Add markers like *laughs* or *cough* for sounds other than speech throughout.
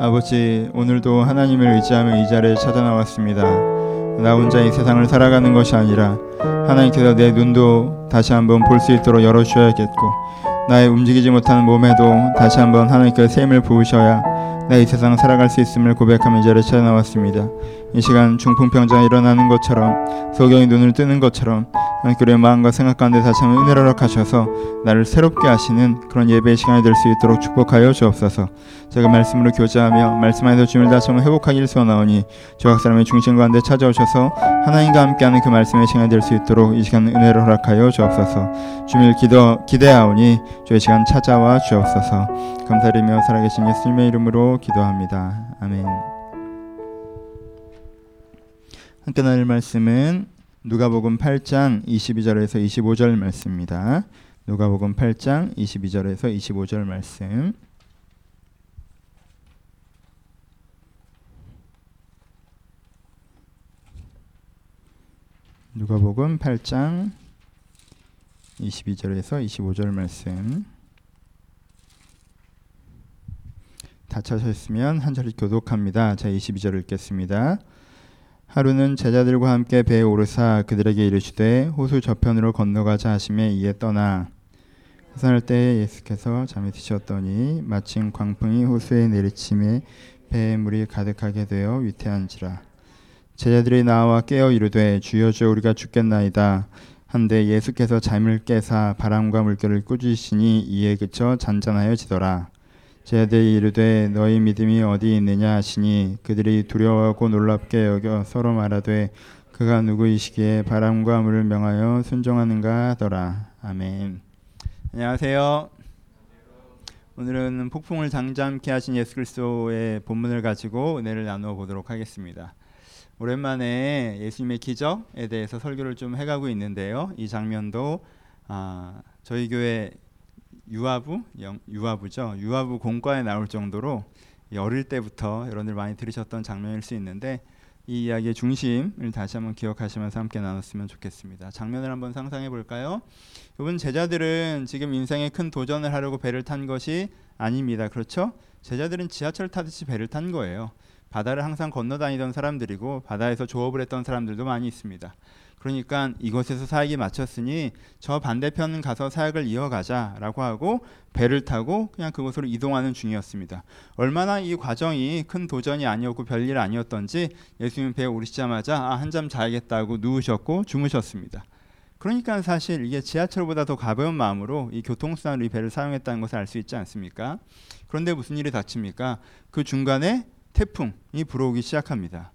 아버지, 오늘도 하나님을 의지하며 이 자리에 찾아 나왔습니다. 나 혼자 이 세상을 살아가는 것이 아니라 하나님께서 내 눈도 다시 한번 볼 수 있도록 열어 주셔야겠고 나의 움직이지 못하는 몸에도 다시 한번 하나님께서 샘을 부으셔야 내이 세상 살아갈 수 있음을 고백하며 이 자리에 찾아 나왔습니다. 이 시간 중풍병자가 일어나는 것처럼 소경이 눈을 뜨는 것처럼 하나님께 우리의 마음과 생각 가운데 다시 한번 은혜를 허락하셔서 나를 새롭게 하시는 그런 예배의 시간이 될 수 있도록 축복하여 주옵소서. 제가 말씀으로 교제하며 말씀 안에서 주님을 다시 한번 회복하기를 소원하오니 조각 사람의 중심 가운데 찾아오셔서 하나님과 함께하는 그 말씀의 시간이 될 수 있도록 이 시간 은혜를 허락하여 주옵소서. 주님을 기도, 기대하오니 주의 시간 찾아와 주옵소서. 감사드리며 살아계신 예수님의 이름으로 기도합니다. 아멘. 함께 나눌 말씀은 누가복음 8장 22절에서 25절 말씀입니다. 누가복음 8장 22절에서 25절 말씀. 누가복음 8장 22절에서 25절 말씀. 다 찾으셨으면 한 자리 교독합니다. 자, 22절 읽겠습니다. 하루는 제자들과 함께 배에 오르사 그들에게 이르시되 호수 저편으로 건너가자 하심에 이에 떠나 해산할 때에 예수께서 잠이 드셨더니 마침 광풍이 호수에 내리침에 배에 물이 가득하게 되어 위태한지라. 제자들이 나와 깨어 이르되 주여 주여 우리가 죽겠나이다. 한데 예수께서 잠을 깨사 바람과 물결을 꾸짖으시니 이에 그쳐 잔잔하여 지더라 제자들이 이르되 너희 믿음이 어디 있느냐 하시니 그들이 두려워하고 놀랍게 여겨 서로 말하되 그가 누구이시기에 바람과 물을 명하여 순종하는가 하더라. 아멘. 안녕하세요. 오늘은 폭풍을 장잠케 하신 예수 그리스도의 본문을 가지고 은혜를 나누어 보도록 하겠습니다. 오랜만에 예수님의 기적에 대해서 설교를 좀 해가고 있는데요. 이 장면도 아, 저희 교회 유아부 유아부죠. 유아부 공과에 나올 정도로 어릴 때부터 여러분들 많이 들으셨던 장면일 수 있는데 이 이야기의 중심을 다시 한번 기억하시면서 함께 나눴으면 좋겠습니다. 장면을 한번 상상해 볼까요? 여러분 제자들은 지금 인생에 큰 도전을 하려고 배를 탄 것이 아닙니다. 그렇죠? 제자들은 지하철 타듯이 배를 탄 거예요. 바다를 항상 건너다니던 사람들이고 바다에서 조업을 했던 사람들도 많이 있습니다. 그러니까 이곳에서 사역이 마쳤으니 저 반대편 가서 사역을 이어가자라고 하고 배를 타고 그냥 그곳으로 이동하는 중이었습니다. 얼마나 이 과정이 큰 도전이 아니었고 별일 아니었던지 예수님 배에 오르시자마자 아, 한잠 자야겠다고 누우셨고 주무셨습니다. 그러니까 사실 이게 지하철보다 더 가벼운 마음으로 이 교통수단으로 이 배를 사용했다는 것을 알 수 있지 않습니까? 그런데 무슨 일이 닥칩니까? 그 중간에 태풍이 불어오기 시작합니다.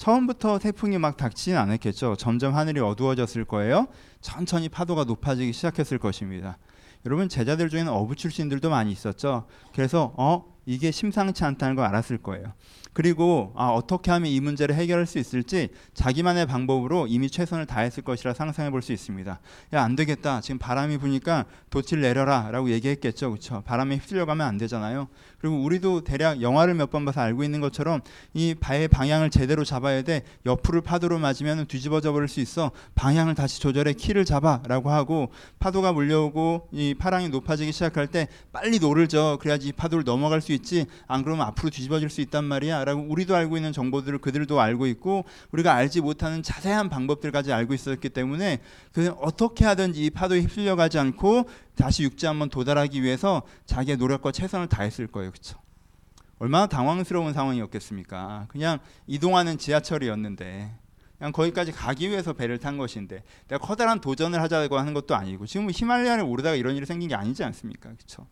처음부터 태풍이 막 닥치진 않았겠죠. 점점 하늘이 어두워졌을 거예요. 천천히 파도가 높아지기 시작했을 것입니다. 여러분 제자들 중에는 어부 출신들도 많이 있었죠. 그래서 어 이게 심상치 않다는 걸 알았을 거예요. 그리고 아, 어떻게 하면 이 문제를 해결할 수 있을지 자기만의 방법으로 이미 최선을 다했을 것이라 상상해 볼 수 있습니다. 야, 안 되겠다. 지금 바람이 부니까 돛을 내려라 라고 얘기했겠죠. 그렇죠? 바람에 휩쓸려 가면 안 되잖아요. 그리고 우리도 대략 영화를 몇 번 봐서 알고 있는 것처럼 이 배의 방향을 제대로 잡아야 돼. 옆으로 파도로 맞으면 뒤집어져 버릴 수 있어. 방향을 다시 조절해 키를 잡아라고 하고 파도가 몰려오고 이 파랑이 높아지기 시작할 때 빨리 노를 져. 그래야지 이 파도를 넘어갈 수 있지. 안 그러면 앞으로 뒤집어질 수 있단 말이야. 라고 우리도 알고 있는 정보들을 그들도 알고 있고 우리가 알지 못하는 자세한 방법들까지 알고 있었기 때문에 그 어떻게 하든지 이 파도에 휩쓸려 가지 않고 다시 육지 한번 도달하기 위해서 자기의 노력과 최선을 다했을 거예요. 그렇죠? 얼마나 당황스러운 상황이었겠습니까? 그냥 이동하는 지하철이었는데 그냥 거기까지 가기 위해서 배를 탄 것인데 내가 커다란 도전을 하자고 하는 것도 아니고 지금 히말라야를 오르다가 이런 일이 생긴 게 아니지 않습니까? 그렇죠?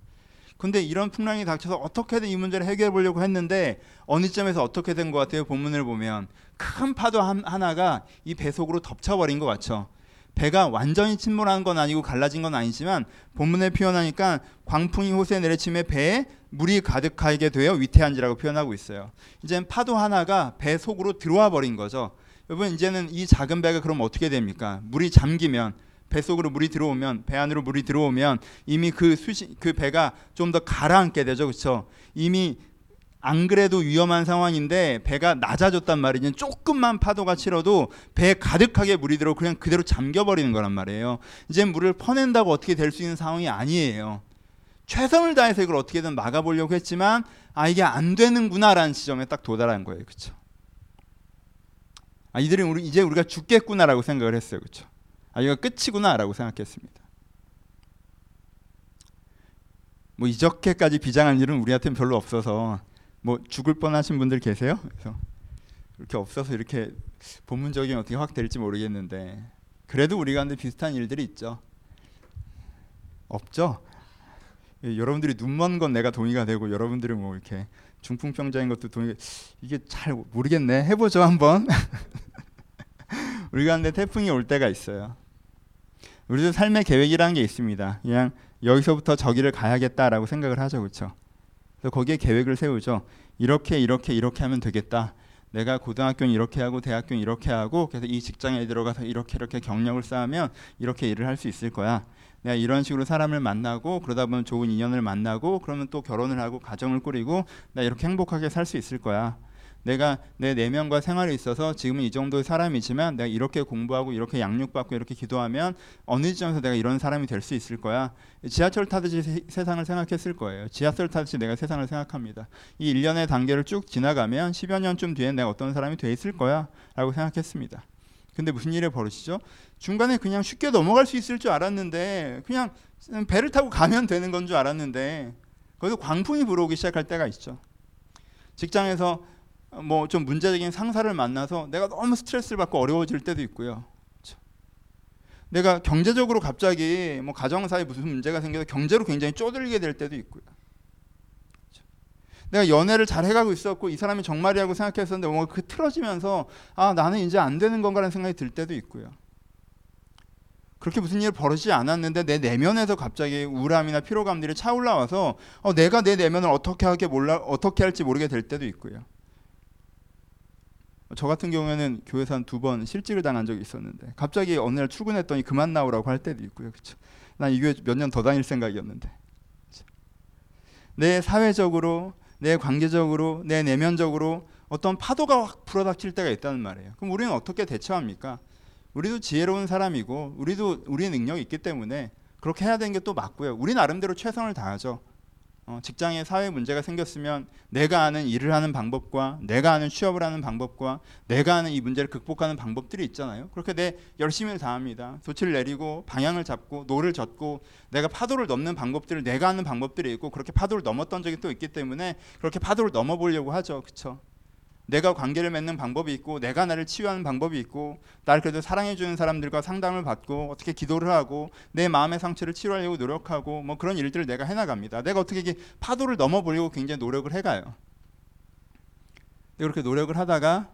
근데 이런 풍랑이 닥쳐서 어떻게든 이 문제를 해결해 보려고 했는데 어느 점에서 어떻게 된 것 같아요? 본문을 보면 큰 파도 하나가 이 배 속으로 덮쳐버린 것 같죠. 배가 완전히 침몰한 건 아니고 갈라진 건 아니지만 본문에 표현하니까 광풍이 호수에 내리침에 배에 물이 가득하게 되어 위태한지라고 표현하고 있어요. 이제 파도 하나가 배 속으로 들어와 버린 거죠. 여러분 이제는 이 작은 배가 그럼 어떻게 됩니까? 물이 잠기면 뱃속으로 물이 들어오면 배 안으로 물이 들어오면 이미 그 수시 그 배가 좀 더 가라앉게 되죠. 그렇죠? 이미 안 그래도 위험한 상황인데 배가 낮아졌단 말이죠. 조금만 파도가 치러도 배에 가득하게 물이 들어 그냥 그대로 잠겨 버리는 거란 말이에요. 이제 물을 퍼낸다고 어떻게 될 수 있는 상황이 아니에요. 최선을 다해서 이걸 어떻게든 막아보려고 했지만 아 이게 안 되는구나라는 지점에 딱 도달한 거예요, 그렇죠? 아 이들이 우리 이제 우리가 죽겠구나라고 생각을 했어요, 그렇죠? 아 이거 끝이구나라고 생각했습니다. 뭐 이렇게까지 비장한 일은 우리한테는 별로 없어서 뭐 죽을 뻔하신 분들 계세요? 그래서 이렇게 없어서 이렇게 본문적인 어떻게 확 될지 모르겠는데 그래도 우리 가운데 비슷한 일들이 있죠. 없죠? 예, 여러분들이 눈먼 건 내가 동의가 되고 여러분들이 뭐 이렇게 중풍병자인 것도 동의 이게 잘 모르겠네 해보죠 한번 *laughs* 우리 가운데 태풍이 올 때가 있어요 우리도 삶의 계획이라는 게 있습니다. 그냥 여기서부터 저기를 가야겠다라고 생각을 하죠. 그렇죠? 그래서 거기에 계획을 세우죠. 이렇게 이렇게 이렇게 하면 되겠다. 내가 고등학교는 이렇게 하고 대학교는 이렇게 하고 그래서 이 직장에 들어가서 이렇게 이렇게 경력을 쌓으면 이렇게 일을 할 수 있을 거야. 내가 이런 식으로 사람을 만나고 그러다 보면 좋은 인연을 만나고 그러면 또 결혼을 하고 가정을 꾸리고 나 이렇게 행복하게 살 수 있을 거야. 내가 내 내면과 생활에 있어서 지금은 이 정도의 사람이지만 내가 이렇게 공부하고 이렇게 양육받고 이렇게 기도하면 어느 지점에서 내가 이런 사람이 될 수 있을 거야. 지하철 타듯이 세, 세상을 생각했을 거예요. 지하철 타듯이 내가 세상을 생각합니다. 이 일련의 단계를 쭉 지나가면 10여 년쯤 뒤에 내가 어떤 사람이 돼 있을 거야 라고 생각했습니다. 근데 무슨 일이 벌어지죠? 중간에 그냥 쉽게 넘어갈 수 있을 줄 알았는데 그냥 배를 타고 가면 되는 건 줄 알았는데 거기서 광풍이 불어오기 시작할 때가 있죠. 직장에서 뭐 좀 문제적인 상사를 만나서 내가 너무 스트레스를 받고 어려워질 때도 있고요. 내가 경제적으로 갑자기 뭐 가정사에 무슨 문제가 생겨서 경제로 굉장히 쪼들게 될 때도 있고요. 내가 연애를 잘 해가고 있었고 이 사람이 정말이라고 생각했었는데 뭔가 그 틀어지면서 아 나는 이제 안 되는 건가라는 생각이 들 때도 있고요. 그렇게 무슨 일 벌어지지 않았는데 내 내면에서 갑자기 우울함이나 피로감들이 차올라와서 어, 내가 내 내면을 어떻게 하게 몰라 어떻게 할지 모르게 될 때도 있고요. 저 같은 경우에는 교회에서 한 두 번 실직을 당한 적이 있었는데 갑자기 어느 날 출근했더니 그만 나오라고 할 때도 있고요. 그렇죠? 난 이 교회 몇 년 더 다닐 생각이었는데? 내 사회적으로 내 관계적으로 내 내면적으로 어떤 파도가 확 불어닥칠 때가 있다는 말이에요. 그럼 우리는 어떻게 대처합니까? 우리도 지혜로운 사람이고 우리도 우리의 능력이 있기 때문에 그렇게 해야 되는 게 또 맞고요. 우리 나름대로 최선을 다하죠. 어, 직장에 사회 문제가 생겼으면 내가 아는 일을 하는 방법과 내가 아는 취업을 하는 방법과 내가 아는 이 문제를 극복하는 방법들이 있잖아요. 그렇게 내 열심히 다합니다. 조치를 내리고 방향을 잡고 노를 젓고 내가 파도를 넘는 방법들을 내가 아는 방법들이 있고 그렇게 파도를 넘었던 적이 또 있기 때문에 그렇게 파도를 넘어보려고 하죠. 그렇죠? 내가 관계를 맺는 방법이 있고 내가 나를 치유하는 방법이 있고 나를 그래도 사랑해 주는 사람들과 상담을 받고 어떻게 기도를 하고 내 마음의 상처를 치료하려고 노력하고 뭐 그런 일들을 내가 해 나갑니다. 내가 어떻게 이게 파도를 넘어 보려고 굉장히 노력을 해 가요. 그렇게 노력을 하다가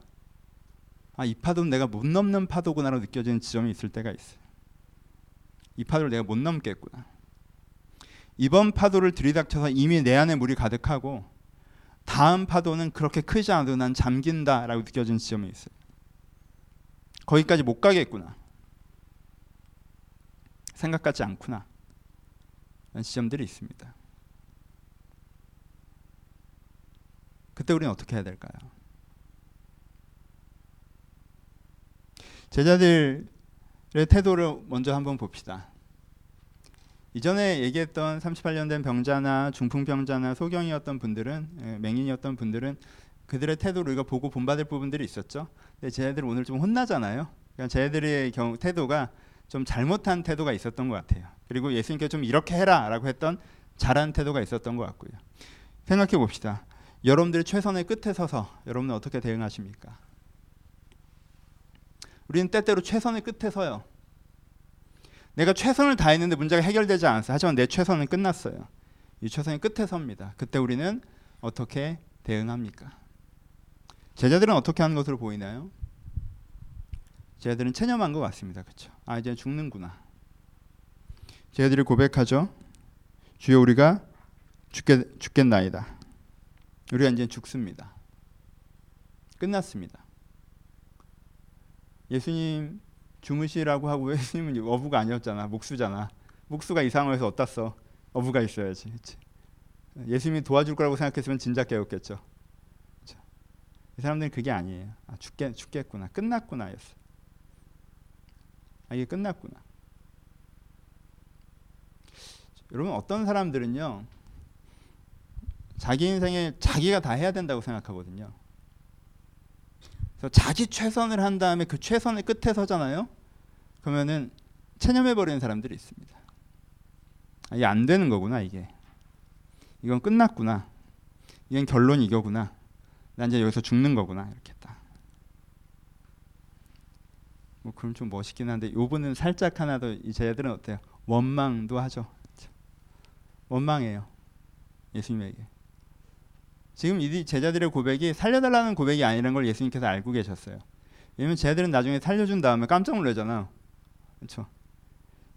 아, 이 파도는 내가 못 넘는 파도구나로 느껴지는 지점이 있을 때가 있어요. 이 파도를 내가 못 넘겠구나. 이번 파도를 들이닥쳐서 이미 내 안에 물이 가득하고 다음 파도는 그렇게 크지 않아도 난 잠긴다라고 느껴지는 지점이 있어요. 거기까지 못 가겠구나. 생각 같지 않구나. 라는 지점들이 있습니다. 그때 우리는 어떻게 해야 될까요? 제자들의 태도를 먼저 한번 봅시다. 이전에 얘기했던 38년 된 병자나 중풍병자나 소경이었던 분들은 예, 맹인이었던 분들은 그들의 태도를 우리가 보고 본받을 부분들이 있었죠. 근데 쟤네들 오늘 좀 혼나잖아요. 그러니까 쟤네들의 경우 태도가 좀 잘못한 태도가 있었던 것 같아요. 그리고 예수님께 좀 이렇게 해라라고 했던 잘한 태도가 있었던 것 같고요. 생각해 봅시다. 여러분들이 최선의 끝에 서서 여러분은 어떻게 대응하십니까? 우리는 때때로 최선의 끝에 서요. 내가 최선을 다했는데 문제가 해결되지 않았어요. 하지만 내 최선은 끝났어요. 이 최선이 끝에 섭니다. 그때 우리는 어떻게 대응합니까? 제자들은 어떻게 하는 것으로 보이나요? 제자들은 체념한 것 같습니다. 그렇죠? 아 이제 죽는구나. 제자들이 고백하죠. 주여 우리가 죽겠 죽겠나이다. 우리가 이제 죽습니다. 끝났습니다. 예수님 주무시라고 하고 *laughs* 예수님은 어부가 아니었잖아. 목수잖아. 목수가 이 상황에서 어디다 써? 어부가 있어야지. 그치? 예수님이 도와줄 거라고 생각했으면 진작 깨웠겠죠. 그쵸? 이 사람들은 그게 아니에요. 아, 죽겠, 죽겠구나. 끝났구나. 였어. 아, 이게 끝났구나. 여러분 어떤 사람들은요. 자기 인생에 자기가 다 해야 된다고 생각하거든요. 그래서 자기 최선을 한 다음에 그 최선의 끝에 서잖아요. 그러면은 체념해 버리는 사람들이 있습니다. 아, 이게 안 되는 거구나 이게. 이건 끝났구나. 이건 결론 이거구나. 난 이제 여기서 죽는 거구나 이렇게 딱. 뭐 그럼 좀 멋있긴 한데 요분은 살짝 하나 더이 제자들은 어때요? 원망도 하죠. 원망해요. 예수님에게. 지금 이 제자들의 고백이 살려달라는 고백이 아니라는 걸 예수님께서 알고 계셨어요. 왜냐면 제자들은 나중에 살려준 다음에 깜짝 놀라잖아. 그렇죠?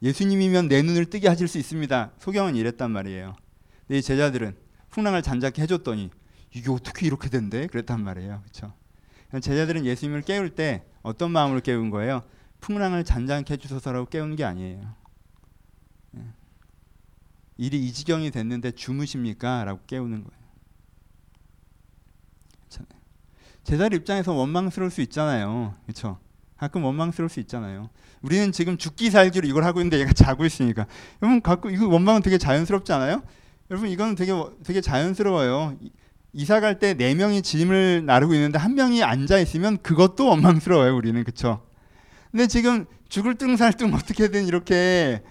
예수님이면 내 눈을 뜨게 하실 수 있습니다. 소경은 이랬단 말이에요. 근데 이 제자들은 풍랑을 잔작게 해줬더니 이게 어떻게 이렇게 된대? 그랬단 말이에요. 그렇죠? 제자들은 예수님을 깨울 때 어떤 마음으로 깨운 거예요? 풍랑을 잔잔케 해주소서라고 깨우는 게 아니에요. 예. 일이 이 지경이 됐는데 주무십니까? 라고 깨우는 거예요. 제자들 입장에서 원망스러울 수 있잖아요. 그렇죠? 가끔 원망스러울 수 있잖아요. 우리는 지금 죽기 살기로 이걸 하고 있는데 얘가 자고 있으니까. 여러분 가끔 이거 원망은 되게 자연스럽지 않아요? 여러분 이거는 되게 되게 자연스러워요. 이사 갈 때 네 명이 짐을 나르고 있는데 한 명이 앉아 있으면 그것도 원망스러워요. 우리는 그렇죠. 근데 지금 죽을 뚱살뚱 어떻게든 이렇게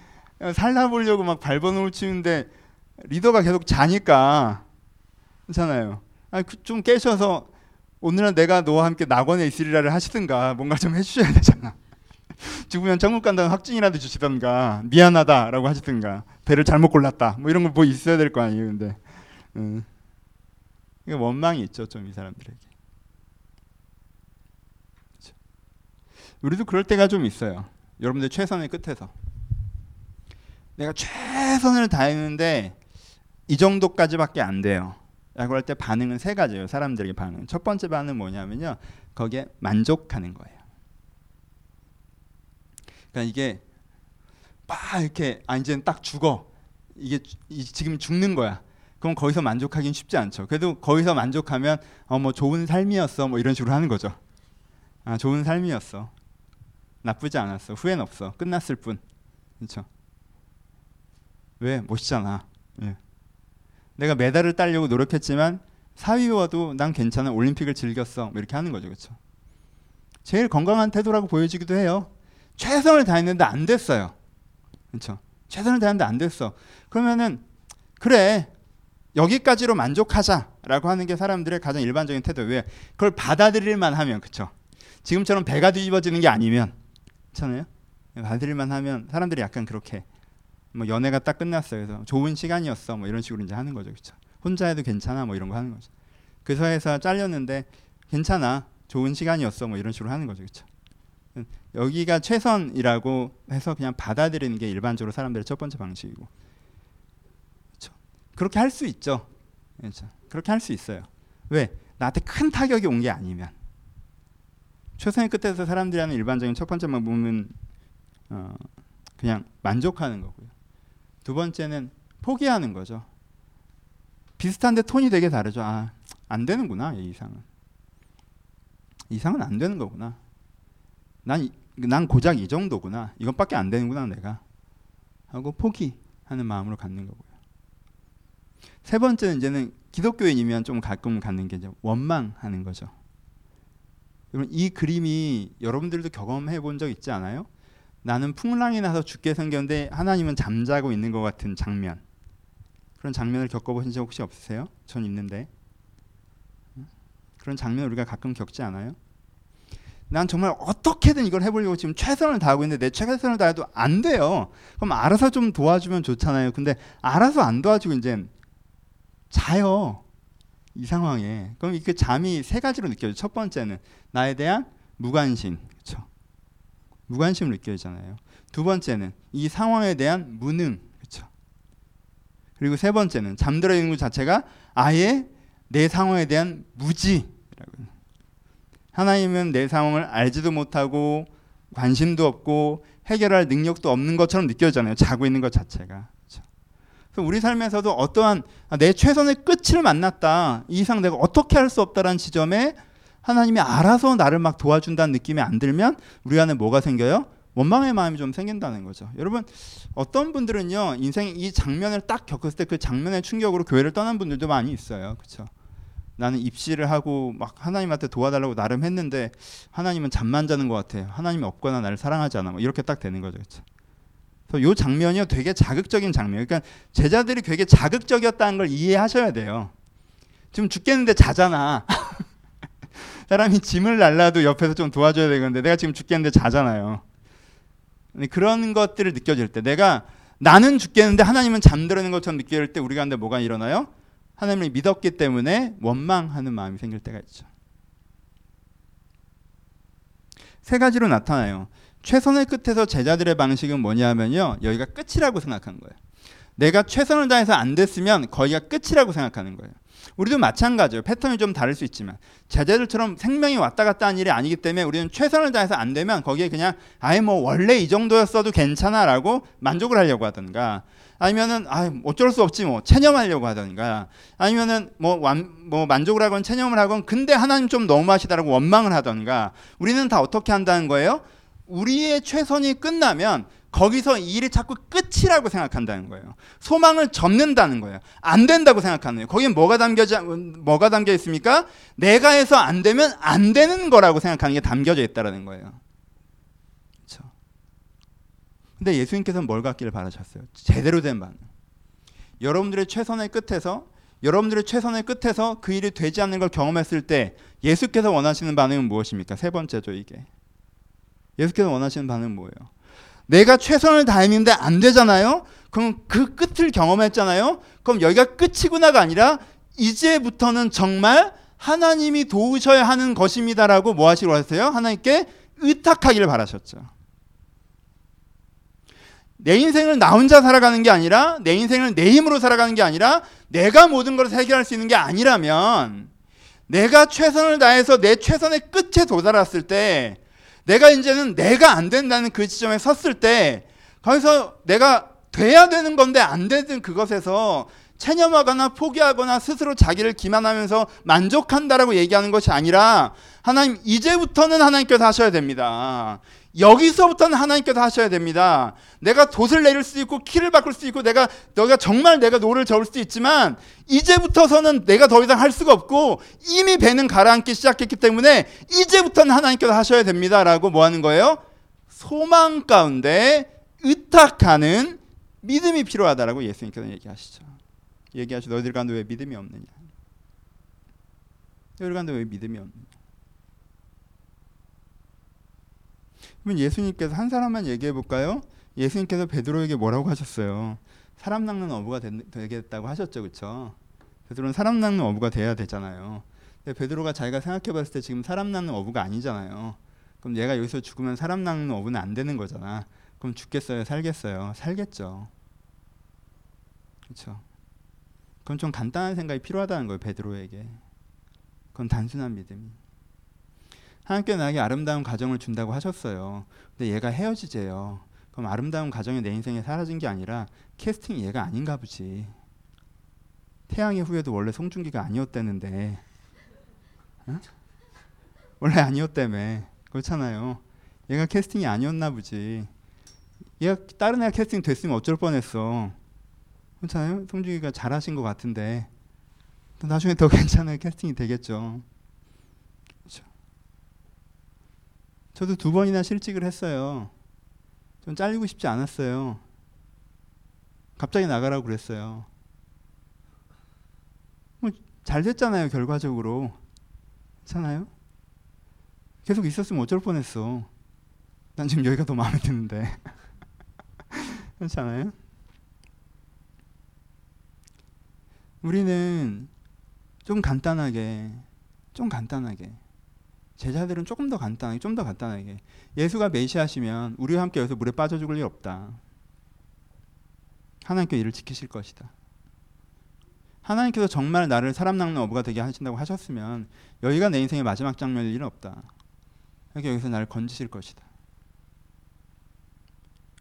살라보려고 막 발버둥을 치는데 리더가 계속 자니까 괜찮아요. 아, 그좀 깨셔서 오늘은 내가 너와 함께 낙원에 있으리라를 하시든가 뭔가 좀 해주셔야 되잖아. *laughs* 죽으면 천국 간다는 확증이라도 주시던가 미안하다라고 하시든가 배를 잘못 골랐다 뭐 이런 거 뭐 있어야 될 거 아니에요 근데 음. 원망이 있죠 좀 이 사람들에게 그렇죠. 우리도 그럴 때가 좀 있어요 여러분들 최선의 끝에서 내가 최선을 다했는데 이 정도까지밖에 안 돼요 라고 할 때 반응은 세 가지예요 사람들에게 반응 첫 번째 반응은 뭐냐면요 거기에 만족하는 거예요 그러니까 이게 막 이렇게 아 이제는 딱 죽어 이게 지금 죽는 거야. 그럼 거기서 만족하기는 쉽지 않죠. 그래도 거기서 만족하면 어 뭐 좋은 삶이었어 뭐 이런 식으로 하는 거죠. 아 좋은 삶이었어. 나쁘지 않았어. 후회는 없어. 끝났을 뿐. 그렇죠. 왜 멋있잖아. 예. 내가 메달을 따려고 노력했지만 사위와도 난 괜찮아. 올림픽을 즐겼어. 뭐 이렇게 하는 거죠. 그렇죠. 제일 건강한 태도라고 보여지기도 해요. 최선을 다했는데 안 됐어요. 그렇죠? 최선을 다했는데 안 됐어. 그러면은 그래 여기까지로 만족하자라고 하는 게 사람들의 가장 일반적인 태도. 왜? 그걸 받아들일만 하면 그렇죠. 지금처럼 배가 뒤집어지는 게 아니면 그렇잖아요. 받아들일만 하면 사람들이 약간 그렇게 뭐 연애가 딱 끝났어요. 그래서 좋은 시간이었어. 뭐 이런 식으로 이제 하는 거죠. 그렇죠. 혼자 해도 괜찮아. 뭐 이런 거 하는 거죠. 그 사회에서 잘렸는데 괜찮아. 좋은 시간이었어. 뭐 이런 식으로 하는 거죠. 그렇죠. 여기가 최선이라고 해서 그냥 받아들이는 게 일반적으로 사람들의 첫 번째 방식이고 그렇죠? 그렇게 할 수 있죠. 그렇죠? 그렇게 할 수 있어요. 왜? 나한테 큰 타격이 온 게 아니면 최선의 끝에서 사람들이 하는 일반적인 첫 번째 방법은 어, 그냥 만족하는 거고요. 두 번째는 포기하는 거죠. 비슷한데 톤이 되게 다르죠. 아, 안 되는구나, 이 이상은. 이상은 안 되는 거구나. 난, 난 고작 이 정도구나. 이것밖에 안 되는구나, 내가. 하고 포기하는 마음으로 갖는 거고요. 세 번째는 이제는 기독교인이면 좀 가끔 갖는 게 이제 원망하는 거죠. 여러분, 이 그림이 여러분들도 경험해 본 적 있지 않아요? 나는 풍랑이 나서 죽게 생겼는데 하나님은 잠자고 있는 것 같은 장면. 그런 장면을 겪어보신 적 혹시 없으세요? 전 있는데. 그런 장면 우리가 가끔 겪지 않아요? 난 정말 어떻게든 이걸 해보려고 지금 최선을 다하고 있는데 내 최선을 다해도 안 돼요. 그럼 알아서 좀 도와주면 좋잖아요. 근데 알아서 안 도와주고 이제 자요. 이 상황에. 그럼 이그 잠이 세 가지로 느껴져요. 첫 번째는 나에 대한 무관심. 무관심을 느껴지잖아요. 두 번째는 이 상황에 대한 무능. 그렇죠? 그리고 세 번째는 잠들어 있는 것 자체가 아예 내 상황에 대한 무지. 하나님은 내 상황을 알지도 못하고 관심도 없고 해결할 능력도 없는 것처럼 느껴지잖아요. 자고 있는 것 자체가. 우리 삶에서도 어떠한 아, 내 최선의 끝을 만났다. 이 이상 내가 어떻게 할 수 없다라는 지점에 하나님이 알아서 나를 막 도와준다는 느낌이 안 들면 우리 안에 뭐가 생겨요? 원망의 마음이 좀 생긴다는 거죠. 여러분 어떤 분들은요 인생 이 장면을 딱 겪었을 때 그 장면의 충격으로 교회를 떠난 분들도 많이 있어요. 그렇죠? 나는 입시를 하고 막 하나님한테 도와달라고 나름 했는데 하나님은 잠만 자는 것 같아요. 하나님이 없거나 나를 사랑하지 않아. 뭐 이렇게 딱 되는 거죠. 그렇죠? 그래서 요 장면이요 되게 자극적인 장면. 그러니까 제자들이 되게 자극적이었다는 걸 이해하셔야 돼요. 지금 죽겠는데 자잖아. *laughs* 사람이 짐을 날라도 옆에서 좀 도와줘야 되는데 내가 지금 죽겠는데 자잖아요. 그런 것들을 느껴질 때 내가 나는 죽겠는데 하나님은 잠들어 있는 것처럼 느껴질 때 우리가 한데 뭐가 일어나요? 하나님을 믿었기 때문에 원망하는 마음이 생길 때가 있죠. 세 가지로 나타나요. 최선의 끝에서 제자들의 방식은 뭐냐면요. 여기가 끝이라고 생각한 거예요. 내가 최선을 다해서 안 됐으면 거기가 끝이라고 생각하는 거예요. 우리도 마찬가지예요. 패턴이 좀 다를 수 있지만 제자들처럼 생명이 왔다 갔다 하는 일이 아니기 때문에 우리는 최선을 다해서 안 되면 거기에 그냥 아예 뭐 원래 이 정도였어도 괜찮아라고 만족을 하려고 하던가 아니면은 아 어쩔 수 없지 뭐 체념하려고 하던가 아니면은 뭐, 완, 뭐 만족을 하건 체념을 하건 근데 하나님 좀 너무하시다라고 원망을 하던가 우리는 다 어떻게 한다는 거예요? 우리의 최선이 끝나면 거기서 이 일이 자꾸 끝이라고 생각한다는 거예요. 소망을 접는다는 거예요. 안 된다고 생각하는 거예요. 거기에 뭐가 담겨져 뭐가 담겨 있습니까? 내가 해서 안 되면 안 되는 거라고 생각하는 게 담겨져 있다라는 거예요. 그렇죠. 근데 예수님께서는 뭘 갖기를 바라셨어요? 제대로 된 반응. 여러분들의 최선의 끝에서 여러분들의 최선의 끝에서 그 일이 되지 않는 걸 경험했을 때 예수께서 원하시는 반응은 무엇입니까? 세 번째죠, 이게. 예수께서 원하시는 반응은 뭐예요? 내가 최선을 다했는데 안 되잖아요? 그럼 그 끝을 경험했잖아요? 그럼 여기가 끝이구나가 아니라 이제부터는 정말 하나님이 도우셔야 하는 것입니다라고 뭐 하시고 하세요? 하나님께 의탁하기를 바라셨죠. 내 인생을 나 혼자 살아가는 게 아니라 내 인생을 내 힘으로 살아가는 게 아니라 내가 모든 것을 해결할 수 있는 게 아니라면 내가 최선을 다해서 내 최선의 끝에 도달했을 때 내가 이제는 내가 안 된다는 그 지점에 섰을 때 거기서 내가 돼야 되는 건데 안 되는 그것에서 체념하거나 포기하거나 스스로 자기를 기만하면서 만족한다라고 얘기하는 것이 아니라 하나님 이제부터는 하나님께서 하셔야 됩니다. 여기서부터는 하나님께서 하셔야 됩니다. 내가 돛을 내릴 수 있고 키를 바꿀 수 있고 내가 너가 정말 내가 노를 저을 수도 있지만 이제부터서는 내가 더 이상 할 수가 없고 이미 배는 가라앉기 시작했기 때문에 이제부터는 하나님께서 하셔야 됩니다라고 뭐 하는 거예요? 소망 가운데 의탁하는 믿음이 필요하다라고 예수님께서 얘기하시죠. 얘기하시죠. 너희들 가운데 왜 믿음이 없느냐? 너희들 가운데 왜 믿음이 없느냐? 그러면 예수님께서 한 사람만 얘기해 볼까요? 예수님께서 베드로에게 뭐라고 하셨어요? 사람 낚는 어부가 되겠다고 하셨죠, 그렇죠? 베드로는 사람 낚는 어부가 돼야 되잖아요. 근데 베드로가 자기가 생각해봤을 때 지금 사람 낚는 어부가 아니잖아요. 그럼 얘가 여기서 죽으면 사람 낚는 어부는 안 되는 거잖아. 그럼 죽겠어요, 살겠어요, 살겠죠. 그렇죠? 그건 좀 간단한 생각이 필요하다는 거예요, 베드로에게. 그건 단순한 믿음이. 하나님께 나에게 아름다운 가정을 준다고 하셨어요. 근데 얘가 헤어지재요. 그럼 아름다운 가정이 내 인생에 사라진 게 아니라 캐스팅 얘가 아닌가 보지. 태양의 후예도 원래 송중기가 아니었다는데 어? 원래 아니었다며 그렇잖아요. 얘가 캐스팅이 아니었나 보지. 얘가 다른 애가 캐스팅 됐으면 어쩔 뻔했어. 그렇잖아요. 송중기가 잘하신 것 같은데 나중에 더 *laughs* 괜찮은 캐스팅이 되겠죠. 저도 두 번이나 실직을 했어요. 좀 잘리고 싶지 않았어요. 갑자기 나가라고 그랬어요. 뭐 잘 됐잖아요, 결과적으로. 괜찮아요? 계속 있었으면 어쩔 뻔했어. 난 지금 여기가 더 마음에 드는데. *laughs* 그렇지 않아요? 우리는 좀 간단하게, 좀 간단하게 제자들은 조금 더 간단하게, 좀 더 간단하게 예수가 메시아시면 우리와 함께 여기서 물에 빠져 죽을 일 없다. 하나님께 이를 지키실 것이다. 하나님께서 정말 나를 사람 낚는 어부가 되게 하신다고 하셨으면 여기가 내 인생의 마지막 장면일 일은 없다. 이렇게 여기서 나를 건지실 것이다.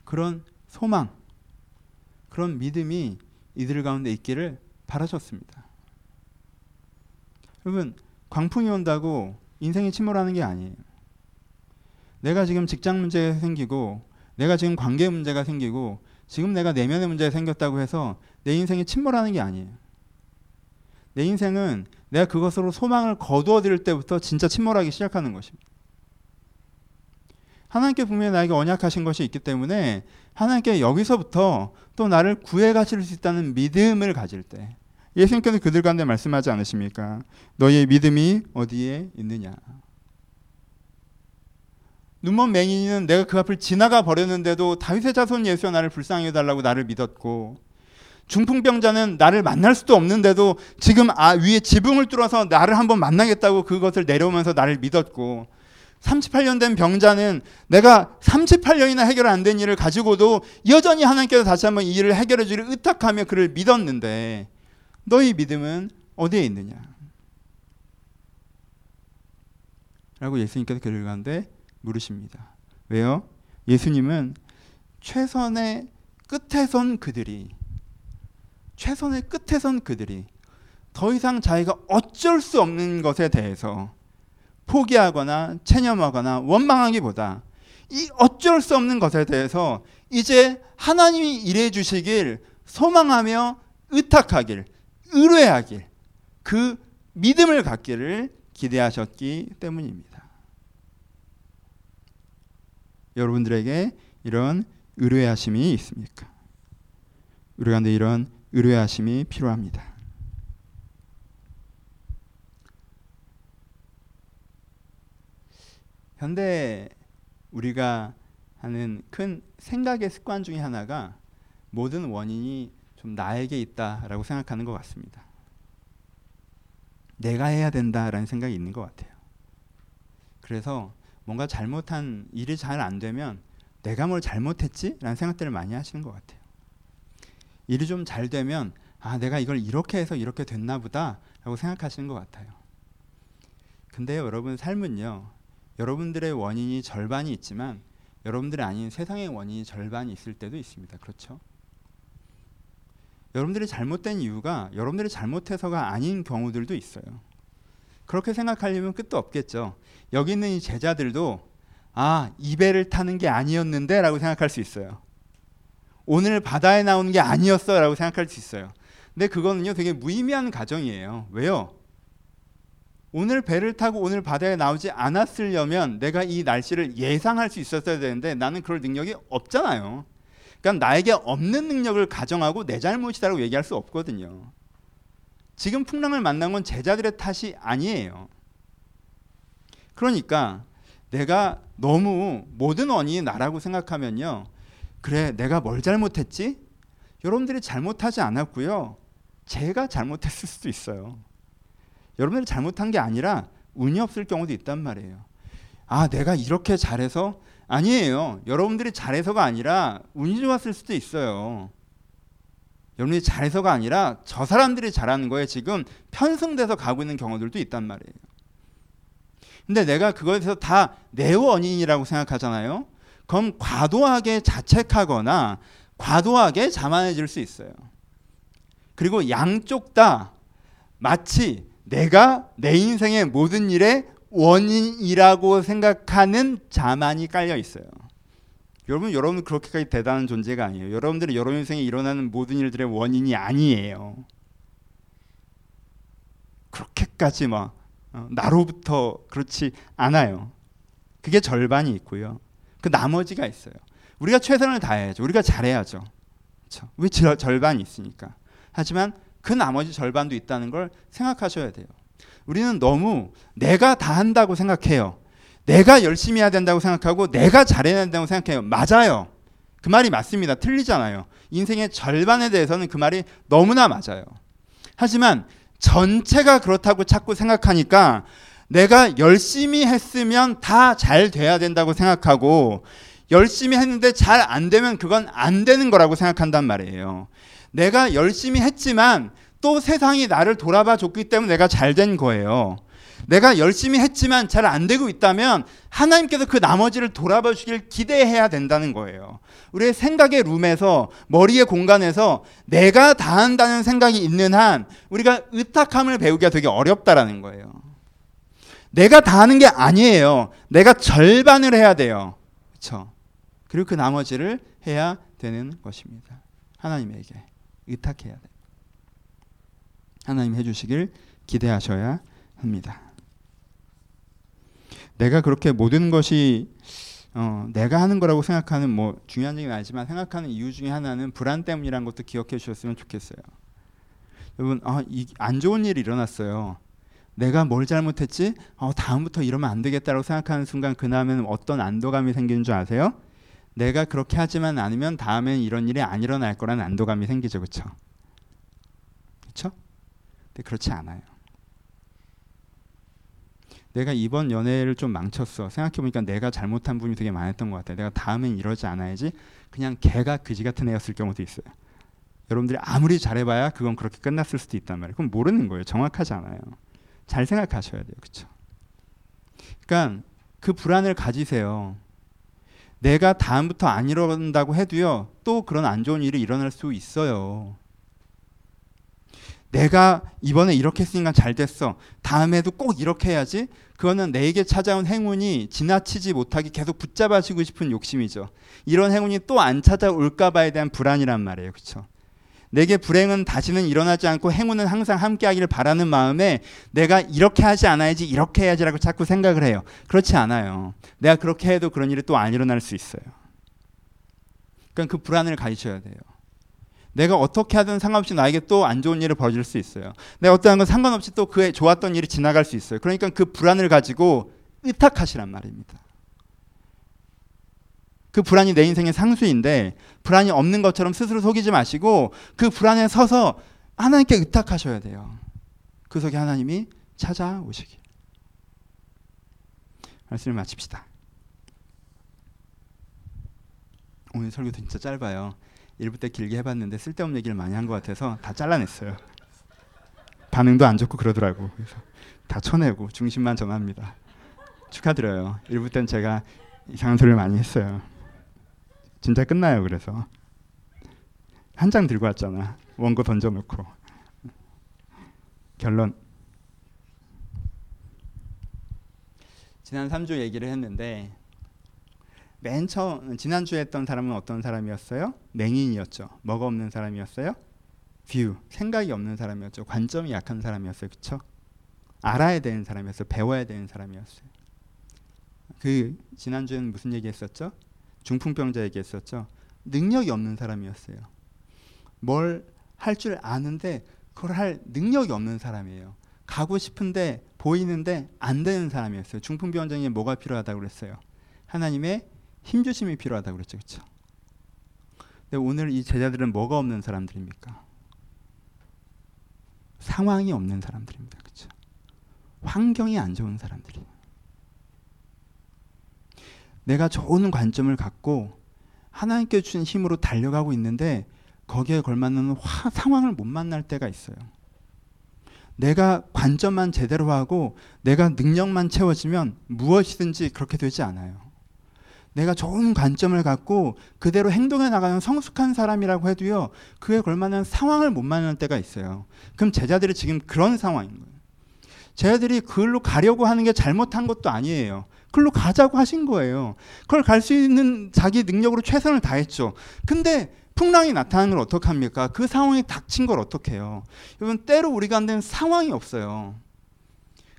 그런 소망, 그런 믿음이 이들 가운데 있기를 바라셨습니다. 여러분 광풍이 온다고 인생이 침몰하는 게 아니에요. 내가 지금 직장 문제가 생기고 내가 지금 관계 문제가 생기고 지금 내가 내면의 문제가 생겼다고 해서 내 인생이 침몰하는 게 아니에요. 내 인생은 내가 그것으로 소망을 거두어 들일 때부터 진짜 침몰하기 시작하는 것입니다. 하나님께 분명히 나에게 언약하신 것이 있기 때문에 하나님께 여기서부터 또 나를 구해 가실 수 있다는 믿음을 가질 때 예수님께서 그들 가운데 말씀하지 않으십니까? 너희의 믿음이 어디에 있느냐? 눈먼 맹인은 내가 그 앞을 지나가 버렸는데도 다윗의 자손 예수여 나를 불쌍히 해달라고 나를 믿었고 중풍병자는 나를 만날 수도 없는데도 지금 아 위에 지붕을 뚫어서 나를 한번 만나겠다고 그것을 내려오면서 나를 믿었고 38년 된 병자는 내가 38년이나 해결 안 된 일을 가지고도 여전히 하나님께서 다시 한번 이 일을 해결해 주기를 의탁하며 그를 믿었는데 너희 믿음은 어디에 있느냐? 라고 예수님께서 그를 가운데 물으십니다. 왜요? 예수님은 최선의 끝에 선 그들이 최선의 끝에 선 그들이 더 이상 자기가 어쩔 수 없는 것에 대해서 포기하거나 체념하거나 원망하기보다 이 어쩔 수 없는 것에 대해서 이제 하나님이 일해 주시길 소망하며 의탁하길 의뢰하길 그 믿음을 갖기를 기대하셨기 때문입니다. 여러분들에게 이런 의뢰하심이 있습니까? 우리 가운데 이런 의뢰하심이 필요합니다. 현대 우리가 하는 큰 생각의 습관 중에 하나가 모든 원인이 좀 나에게 있다라고 생각하는 것 같습니다. 내가 해야 된다라는 생각이 있는 것 같아요. 그래서 뭔가 잘못한 일이 잘 안 되면 내가 뭘 잘못했지? 라는 생각들을 많이 하시는 것 같아요. 일이 좀 잘 되면 아, 내가 이걸 이렇게 해서 이렇게 됐나 보다 라고 생각하시는 것 같아요. 근데 여러분 삶은요. 여러분들의 원인이 절반이 있지만 여러분들이 아닌 세상의 원인이 절반이 있을 때도 있습니다. 그렇죠? 여러분들이 잘못된 이유가 여러분들이 잘못해서가 아닌 경우들도 있어요. 그렇게 생각하려면 끝도 없겠죠. 여기 있는 이 제자들도 아, 이 배를 타는 게 아니었는데 라고 생각할 수 있어요. 오늘 바다에 나오는 게 아니었어 라고 생각할 수 있어요. 근데 그거는요 되게 무의미한 가정이에요. 왜요? 오늘 배를 타고 오늘 바다에 나오지 않았으려면 내가 이 날씨를 예상할 수 있었어야 되는데 나는 그럴 능력이 없잖아요. 그러니까 나에게 없는 능력을 가정하고 내 잘못이다라고 얘기할 수 없거든요. 지금 풍랑을 만난 건 제자들의 탓이 아니에요. 그러니까 내가 너무 모든 원인이 나라고 생각하면요. 그래, 내가 뭘 잘못했지? 여러분들이 잘못하지 않았고요. 제가 잘못했을 수도 있어요. 여러분들이 잘못한 게 아니라 운이 없을 경우도 있단 말이에요. 아, 내가 이렇게 잘해서 아니에요. 여러분들이 잘해서가 아니라 운이 좋았을 수도 있어요. 여러분이 잘해서가 아니라 저 사람들이 잘하는 거에 지금 편승돼서 가고 있는 경우들도 있단 말이에요. 근데 내가 그거에 대해서 다 내 원인이라고 생각하잖아요. 그럼 과도하게 자책하거나 과도하게 자만해질 수 있어요. 그리고 양쪽 다 마치 내가 내 인생의 모든 일의 원인이라고 생각하는 자만이 깔려 있어요. 여러분, 여러분 그렇게까지 대단한 존재가 아니에요. 여러분들은 여러분 인생에 일어나는 모든 일들의 원인이 아니에요. 그렇게까지 막 어, 나로부터 그렇지 않아요. 그게 절반이 있고요. 그 나머지가 있어요. 우리가 최선을 다해야죠. 우리가 잘해야죠. 그렇죠? 왜 절반이 있으니까. 하지만 그 나머지 절반도 있다는 걸 생각하셔야 돼요. 우리는 너무 내가 다 한다고 생각해요. 내가 열심히 해야 된다고 생각하고 내가 잘해야 된다고 생각해요. 맞아요. 그 말이 맞습니다. 틀리잖아요. 인생의 절반에 대해서는 그 말이 너무나 맞아요. 하지만 전체가 그렇다고 자꾸 생각하니까 내가 열심히 했으면 다 잘 돼야 된다고 생각하고 열심히 했는데 잘 안 되면 그건 안 되는 거라고 생각한단 말이에요. 내가 열심히 했지만 또 세상이 나를 돌아봐 줬기 때문에 내가 잘 된 거예요. 내가 열심히 했지만 잘 안 되고 있다면 하나님께서 그 나머지를 돌아봐 주길 기대해야 된다는 거예요. 우리의 생각의 룸에서 머리의 공간에서 내가 다 한다는 생각이 있는 한 우리가 의탁함을 배우기가 되게 어렵다라는 거예요. 내가 다 하는 게 아니에요. 내가 절반을 해야 돼요. 그렇죠? 그리고 그 나머지를 해야 되는 것입니다. 하나님에게 의탁해야 돼. 하나님 해주시길 기대하셔야 합니다. 내가 그렇게 모든 것이 어, 내가 하는 거라고 생각하는 뭐 중요한 얘기는 아니지만 생각하는 이유 중에 하나는 불안 때문이라는 것도 기억해 주셨으면 좋겠어요. 여러분, 아, 이, 안 좋은 일이 일어났어요. 내가 뭘 잘못했지? 어, 다음부터 이러면 안 되겠다라고 생각하는 순간 그 다음에는 어떤 안도감이 생기는 줄 아세요? 내가 그렇게 하지만 않으면 다음엔 이런 일이 안 일어날 거라는 안도감이 생기죠, 그렇죠? 그렇죠? 근데 그렇지 않아요. 내가 이번 연애를 좀 망쳤어. 생각해보니까 내가 잘못한 부분이 되게 많았던 것 같아. 내가 다음엔 이러지 않아야지. 그냥 개가 그지 같은 애였을 경우도 있어요. 여러분들이 아무리 잘해봐야 그건 그렇게 끝났을 수도 있단 말이에요. 그럼 모르는 거예요. 정확하지 않아요. 잘 생각하셔야 돼요. 그렇죠? 그러니까 그 불안을 가지세요. 내가 다음부터 안 이런다고 해도요. 또 그런 안 좋은 일이 일어날 수 있어요. 내가 이번에 이렇게 했으니까 잘 됐어. 다음에도 꼭 이렇게 해야지. 그거는 내게 찾아온 행운이 지나치지 못하게 계속 붙잡아주고 싶은 욕심이죠. 이런 행운이 또 안 찾아올까 봐에 대한 불안이란 말이에요. 그렇죠? 내게 불행은 다시는 일어나지 않고 행운은 항상 함께하기를 바라는 마음에 내가 이렇게 하지 않아야지 이렇게 해야지라고 자꾸 생각을 해요. 그렇지 않아요. 내가 그렇게 해도 그런 일이 또 안 일어날 수 있어요. 그러니까 그 불안을 가지셔야 돼요. 내가 어떻게 하든 상관없이 나에게 또 안 좋은 일을 벌어질 수 있어요. 내가 어떠한 건 상관없이 또 그의 좋았던 일이 지나갈 수 있어요. 그러니까 그 불안을 가지고 의탁하시란 말입니다. 그 불안이 내 인생의 상수인데 불안이 없는 것처럼 스스로 속이지 마시고 그 불안에 서서 하나님께 의탁하셔야 돼요. 그 속에 하나님이 찾아오시길. 말씀을 마칩시다. 오늘 설교도 진짜 짧아요. 1부 때 길게 해봤는데 쓸데없는 얘기를 많이 한 것 같아서 다 잘라냈어요. 반응도 안 좋고 그러더라고. 그래서 다 쳐내고 중심만 정합니다. 축하드려요. 1부 땐 제가 이상한 소리를 많이 했어요. 진짜 끝나요. 그래서 한 장 들고 왔잖아. 원고 던져놓고 결론. 지난 3주 얘기를 했는데 맨 처음 지난주에 했던 사람은 어떤 사람이었어요? 맹인이었죠. 뭐가 없는 사람이었어요? view, 생각이 없는 사람이었죠. 관점이 약한 사람이었어요. 그렇죠? 알아야 되는 사람이었어요. 배워야 되는 사람이었어요. 그 지난주에는 무슨 얘기했었죠? 중풍병자 얘기했었죠. 능력이 없는 사람이었어요. 뭘 할 줄 아는데 그걸 할 능력이 없는 사람이에요. 가고 싶은데 보이는데 안 되는 사람이었어요. 중풍병자에 뭐가 필요하다고 그랬어요? 하나님의 힘주심이 필요하다고 그랬죠. 그렇죠? 근데 오늘 이 제자들은 뭐가 없는 사람들입니까? 상황이 없는 사람들입니다. 그렇죠? 환경이 안 좋은 사람들이에요. 내가 좋은 관점을 갖고 하나님께 주신 힘으로 달려가고 있는데 거기에 걸맞는 화, 상황을 못 만날 때가 있어요. 내가 관점만 제대로 하고 내가 능력만 채워지면 무엇이든지 그렇게 되지 않아요. 내가 좋은 관점을 갖고 그대로 행동해 나가는 성숙한 사람이라고 해도요, 그에 걸맞는 상황을 못 만날 때가 있어요. 그럼 제자들이 지금 그런 상황인 거예요. 제자들이 그걸로 가려고 하는 게 잘못한 것도 아니에요. 그걸로 가자고 하신 거예요. 그걸 갈 수 있는 자기 능력으로 최선을 다했죠. 근데 풍랑이 나타나는 걸 어떡합니까? 그 상황이 닥친 걸 어떡해요? 여러분, 때로 우리가 안 되는 상황이 없어요.